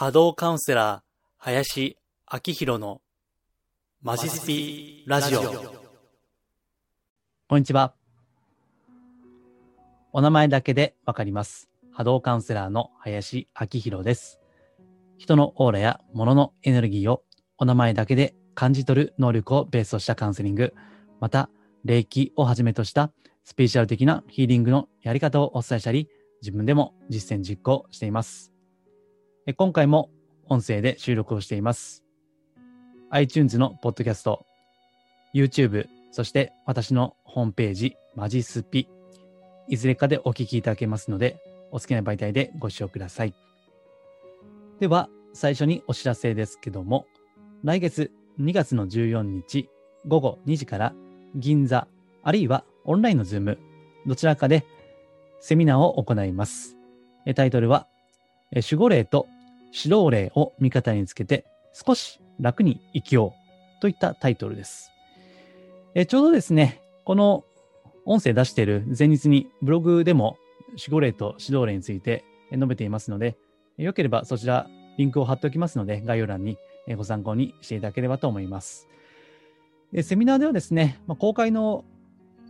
波動カウンセラー、林明宏のマジスピラジオ。こんにちは。お名前だけでわかります。波動カウンセラーの林明宏です。人のオーラや物のエネルギーをお名前だけで感じ取る能力をベースとしたカウンセリング、また、霊気をはじめとしたスピリチュアル的なヒーリングのやり方をお伝えしたり、自分でも実践実行しています。今回も音声で収録をしています。iTunes のポッドキャスト、YouTube、そして私のホームページ、マジスピ、いずれかでお聞きいただけますので、お好きな媒体でご視聴ください。では、最初にお知らせですけども、来月2月の14日午後2時から銀座、あるいはオンラインのズーム、どちらかでセミナーを行います。タイトルは、守護霊と指導霊を味方につけて少し楽に生きようといったタイトルです。えちょうどですね、この音声出している前日にブログでも守護霊と指導霊について述べていますので、よければそちらリンクを貼っておきますので、概要欄にご参考にしていただければと思います。でセミナーではですね、ま、公開の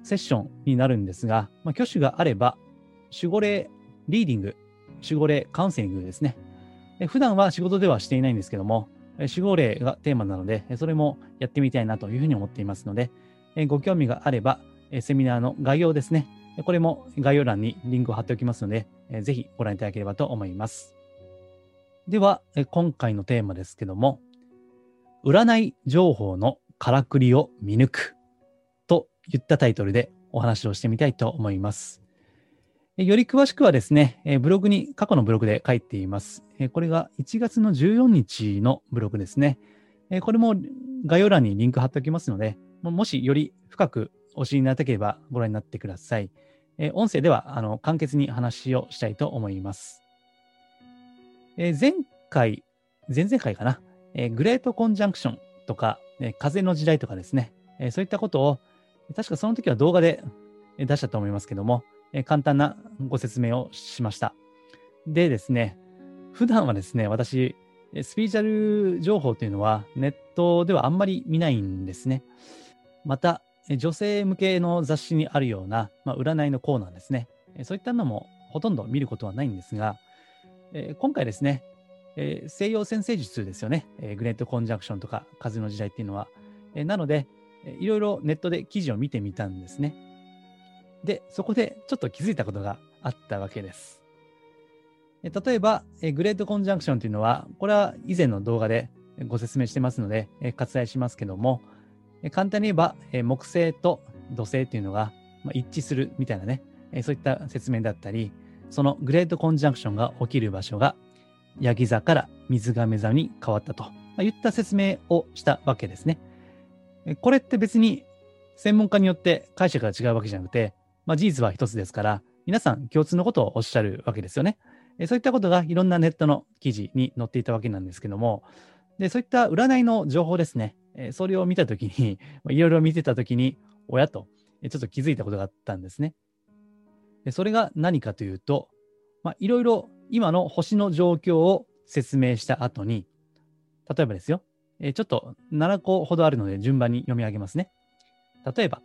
セッションになるんですが、ま、挙手があれば、守護霊リーディング、守護霊カウンセリングですね。普段は仕事ではしていないんですけども、守護霊がテーマなので、それもやってみたいなというふうに思っていますので、ご興味があれば、セミナーの概要ですね。これも概要欄にリンクを貼っておきますので、ぜひご覧いただければと思います。では、今回のテーマですけども、占い情報のからくりを見抜くといったタイトルでお話をしてみたいと思います。より詳しくはですね、ブログに、過去のブログで書いています。これが1月の14日のブログですね。これも概要欄にリンク貼っておきますので、もしより深くお知りになりたければご覧になってください。音声ではあの簡潔に話をしたいと思います。前回、前々回かな、グレートコンジャンクションとか、風の時代とかですね、そういったことを、確かその時は動画で出したと思いますけども、え簡単なご説明をしました。でですね、普段はですね、私、スピリチュアル情報というのはネットではあんまり見ないんですね。また、女性向けの雑誌にあるような、まあ、占いのコーナーですね。そういったのもほとんど見ることはないんですが、え今回ですね、え西洋先生術ですよね、えグレートコンジャクションとか風の時代っていうのは。えなので、いろいろネットで記事を見てみたんですね。で、そこでちょっと気づいたことがあったわけです。え例えば、グレートコンジャンクションというのは、これは以前の動画でご説明してますので、え割愛しますけども、え簡単に言えば、え木星と土星というのが、まあ、一致するみたいなね、えそういった説明だったり、そのグレートコンジャンクションが起きる場所がヤギ座から水亀座に変わったと、まあ、言った説明をしたわけですね。これって別に専門家によって解釈が違うわけじゃなくて、まあ、事実は一つですから、皆さん共通のことをおっしゃるわけですよね。えそういったことがいろんなネットの記事に載っていたわけなんですけども、でそういった占いの情報ですね、えそれを見たときに、いろいろ見てたときに、親とえちょっと気づいたことがあったんですね。でそれが何かというと、まあ、いろいろ今の星の状況を説明した後に、例えばですよ、えちょっと7個ほどあるので順番に読み上げますね。例えば、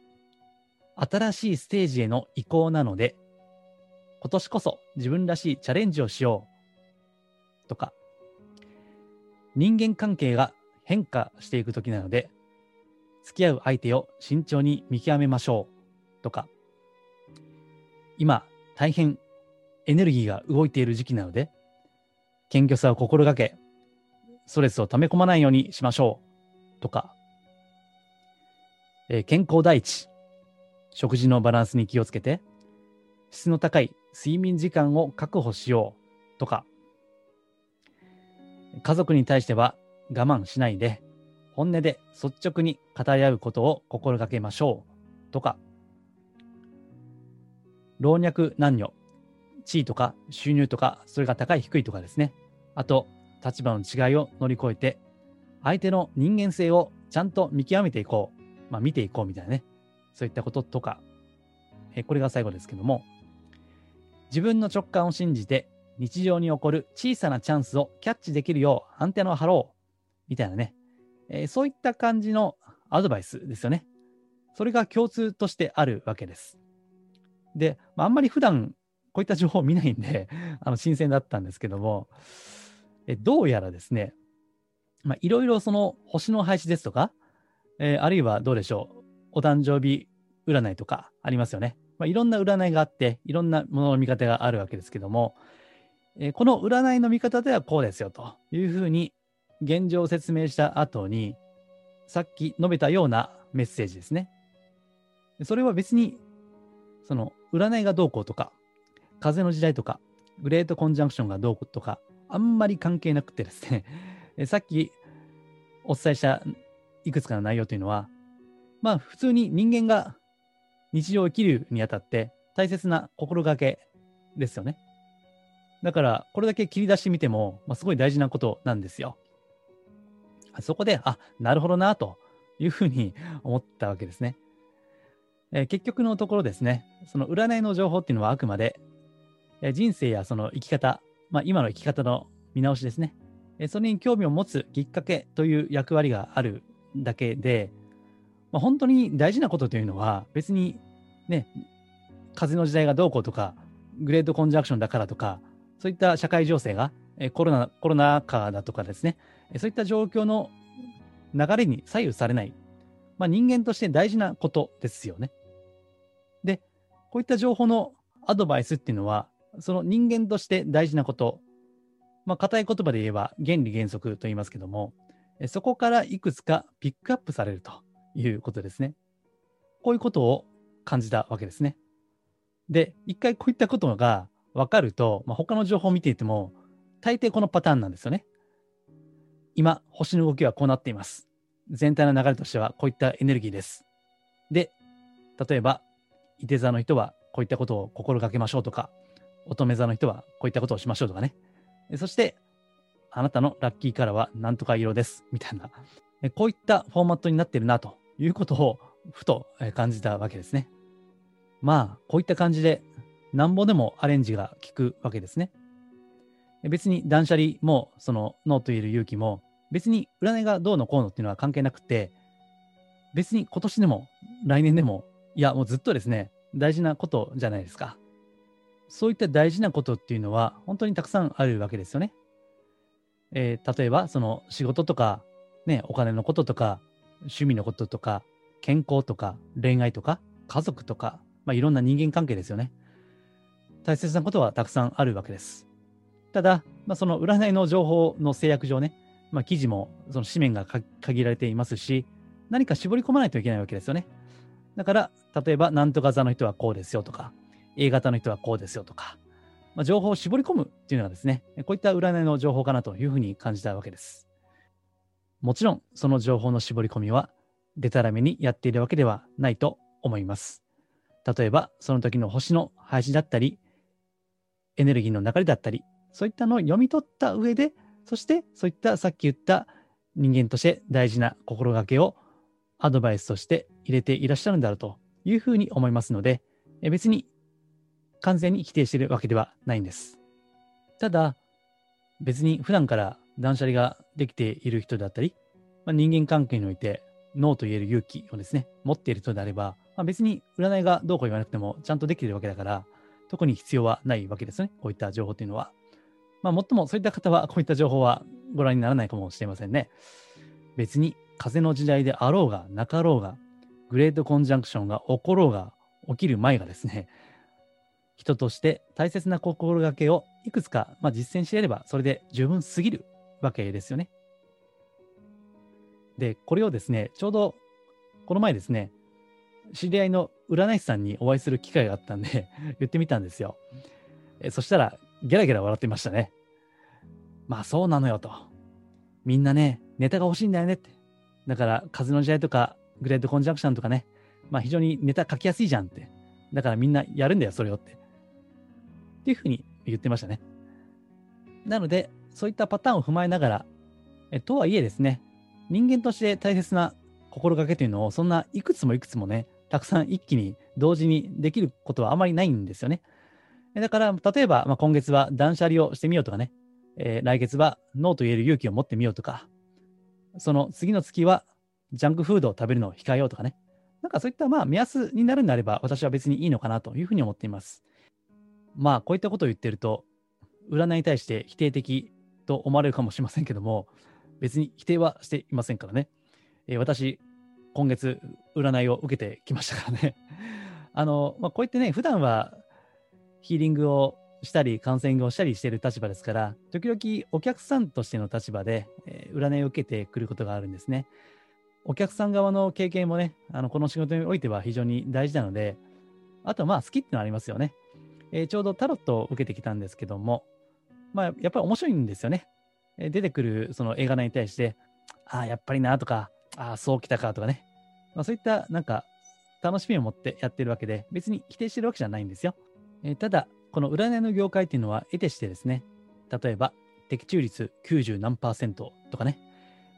新しいステージへの移行なので、今年こそ自分らしいチャレンジをしよう。とか、人間関係が変化していく時なので、付き合う相手を慎重に見極めましょう。とか、今、大変エネルギーが動いている時期なので、謙虚さを心がけ、ストレスを溜め込まないようにしましょう。とか、えー健康第一、食事のバランスに気をつけて、質の高い睡眠時間を確保しよう。とか、家族に対しては我慢しないで、本音で率直に語り合うことを心がけましょう。とか、老若男女、地位とか収入とか、それが高い低いとかですね。あと、立場の違いを乗り越えて、相手の人間性をちゃんと見極めていこう。まあ、見ていこうみたいなね。そういったこととか、えこれが最後ですけども、自分の直感を信じて日常に起こる小さなチャンスをキャッチできるようアンテナを張ろう。みたいなね、え、そういった感じのアドバイスですよね。それが共通としてあるわけです。で、まあ、んまり普段こういった情報を見ないんで、あの新鮮だったんですけども、えどうやらですね、ま、いろいろその星の配置ですとか、えー、あるいはどうでしょう、お誕生日占いとかありますよね。まあ、いろんな占いがあって、いろんなものの見方があるわけですけども、えー、この占いの見方ではこうですよというふうに現状を説明した後に、さっき述べたようなメッセージですね。それは別に、その占いがどうこうとか、風の時代とか、グレートコンジャンクションがどうこうとか、あんまり関係なくてですね、さっきお伝えしたいくつかの内容というのは、まあ普通に人間が日常を生きるにあたって大切な心がけですよね。だからこれだけ切り出してみても、まあ、すごい大事なことなんですよ。そこで、あ、なるほどなというふうに思ったわけですね。えー、結局のところですね、その占いの情報っていうのはあくまで、えー、人生やその生き方、まあ、今の生き方の見直しですね。えー、それに興味を持つきっかけという役割があるだけで、まあ、本当に大事なことというのは別にね、風の時代がどうこうとか、グレートコンジャクションだからとか、そういった社会情勢が、えコロナコロナ禍だとかですね、そういった状況の流れに左右されない、まあ、人間として大事なことですよね。で、こういった情報のアドバイスっていうのは、その人間として大事なこと、まあ、硬い言葉で言えば原理原則と言いますけども、そこからいくつかピックアップされると。いうことですね。こういうことを感じたわけですね。で、一回こういったことが分かると、まあ、他の情報を見ていても、大抵このパターンなんですよね。今、星の動きはこうなっています。全体の流れとしてはこういったエネルギーです。で、例えば、伊手座の人はこういったことを心がけましょうとか、乙女座の人はこういったことをしましょうとかね。そして、あなたのラッキーカラーは何とか色です。みたいな。こういったフォーマットになってるなということをふと感じたわけですね。まあ、こういった感じで、なんぼでもアレンジが効くわけですね。別に断捨離も、そのノーと言える勇気も、別に占いがどうのこうのっていうのは関係なくて、別に今年でも来年でも、いや、もうずっとですね、大事なことじゃないですか。そういった大事なことっていうのは、本当にたくさんあるわけですよね。えー、例えば、その仕事とか、ね、お金のこととか、趣味のこととか、健康とか、恋愛とか、家族とか、まあ、いろんな人間関係ですよね。大切なことはたくさんあるわけです。ただ、まあ、その占いの情報の制約上ね、まあ、記事もその紙面が限られていますし、何か絞り込まないといけないわけですよね。だから、例えば、なんとか座の人はこうですよとか、A 型の人はこうですよとか、まあ、情報を絞り込むっていうのがですね、こういった占いの情報かなというふうに感じたわけです。もちろん、その情報の絞り込みは、でたらめにやっているわけではないと思います。例えば、その時の星の配置だったり、エネルギーの流れだったり、そういったのを読み取った上で、そしてそういったさっき言った人間として大事な心がけをアドバイスとして入れていらっしゃるんだろうというふうに思いますので、別に完全に否定しているわけではないんです。ただ、別に普段から断捨離ができている人だったり、まあ、人間関係においてノーと言える勇気をですね、持っている人であれば、まあ、別に占いがどうこう言わなくてもちゃんとできているわけだから、特に必要はないわけですね。こういった情報というのは。まあ、もっともそういった方は、こういった情報はご覧にならないかもしれませんね。別に風の時代であろうがなかろうが、グレートコンジャンクションが起ころうが、起きる前がですね、人として大切な心がけをいくつか、まあ、実践してやれば、それで十分すぎるわけですよね。で、これをですね、ちょうどこの前ですね、知り合いの占い師さんにお会いする機会があったんで 言ってみたんですよ。えそしたら、ゲラゲラ笑ってましたね。まあそうなのよと。みんなね、ネタが欲しいんだよねって。だから、風の時代とか、グレードコンジャクションとかね、まあ非常にネタ書きやすいじゃんって。だからみんなやるんだよ、それをって。っていうふうに言ってましたね。なので、そういったパターンを踏まえながら、えとはいえですね、人間として大切な心がけというのを、そんないくつもいくつもね、たくさん一気に同時にできることはあまりないんですよね。だから、例えば、まあ、今月は断捨離をしてみようとかね、えー来月はノーと言える勇気を持ってみようとか、その次の月はジャンクフードを食べるのを控えようとかね。なんかそういったまあ目安になるんであれば私は別にいいのかなというふうに思っています。まあこういったことを言ってると占いに対して否定的と思われるかもしれませんけども別に否定はしていませんからね。えー私今月占いを受けてきましたからね。あの、まあ、こうやってね普段はヒーリングをしたりカウンセリングをしたりしている立場ですから時々お客さんとしての立場で、えー占いを受けてくることがあるんですね。お客さん側の経験もね、あのこの仕事においては非常に大事なので、あとはまあ好きってのはありますよね。えーちょうどタロットを受けてきたんですけども、まあやっぱり面白いんですよね。え出てくるその映画内に対して、ああ、やっぱりなとか、ああ、そうきたかとかね。まあそういったなんか楽しみを持ってやってるわけで、別に否定してるわけじゃないんですよ。えーただ、この占いの業界っていうのは得てしてですね、例えば的中率90何パーセントとかね、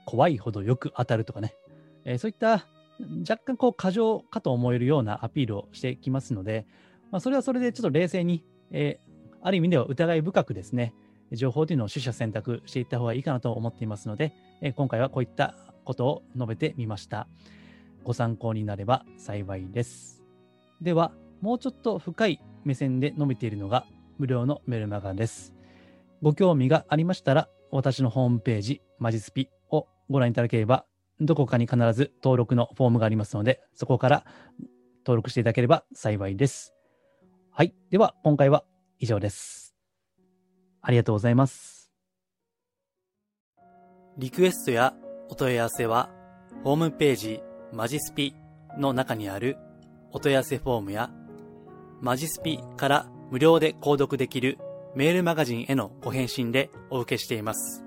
怖いほどよく当たるとかね、えーそういった若干こう過剰かと思えるようなアピールをしてきますので、まあ、それはそれでちょっと冷静に、えーある意味では疑い深くですね、情報というのを取捨選択していった方がいいかなと思っていますので、え今回はこういったことを述べてみました。ご参考になれば幸いです。では、もうちょっと深い目線で述べているのが無料のメルマガです。ご興味がありましたら、私のホームページ、マジスピをご覧いただければ、どこかに必ず登録のフォームがありますので、そこから登録していただければ幸いです。はい。では、今回は以上です。ありがとうございます。リクエストやお問い合わせは、ホームページマジスピの中にあるお問い合わせフォームや、マジスピから無料で購読できるメールマガジンへのご返信でお受けしています。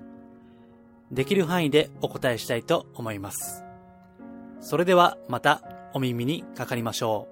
できる範囲でお答えしたいと思います。それではまたお耳にかかりましょう。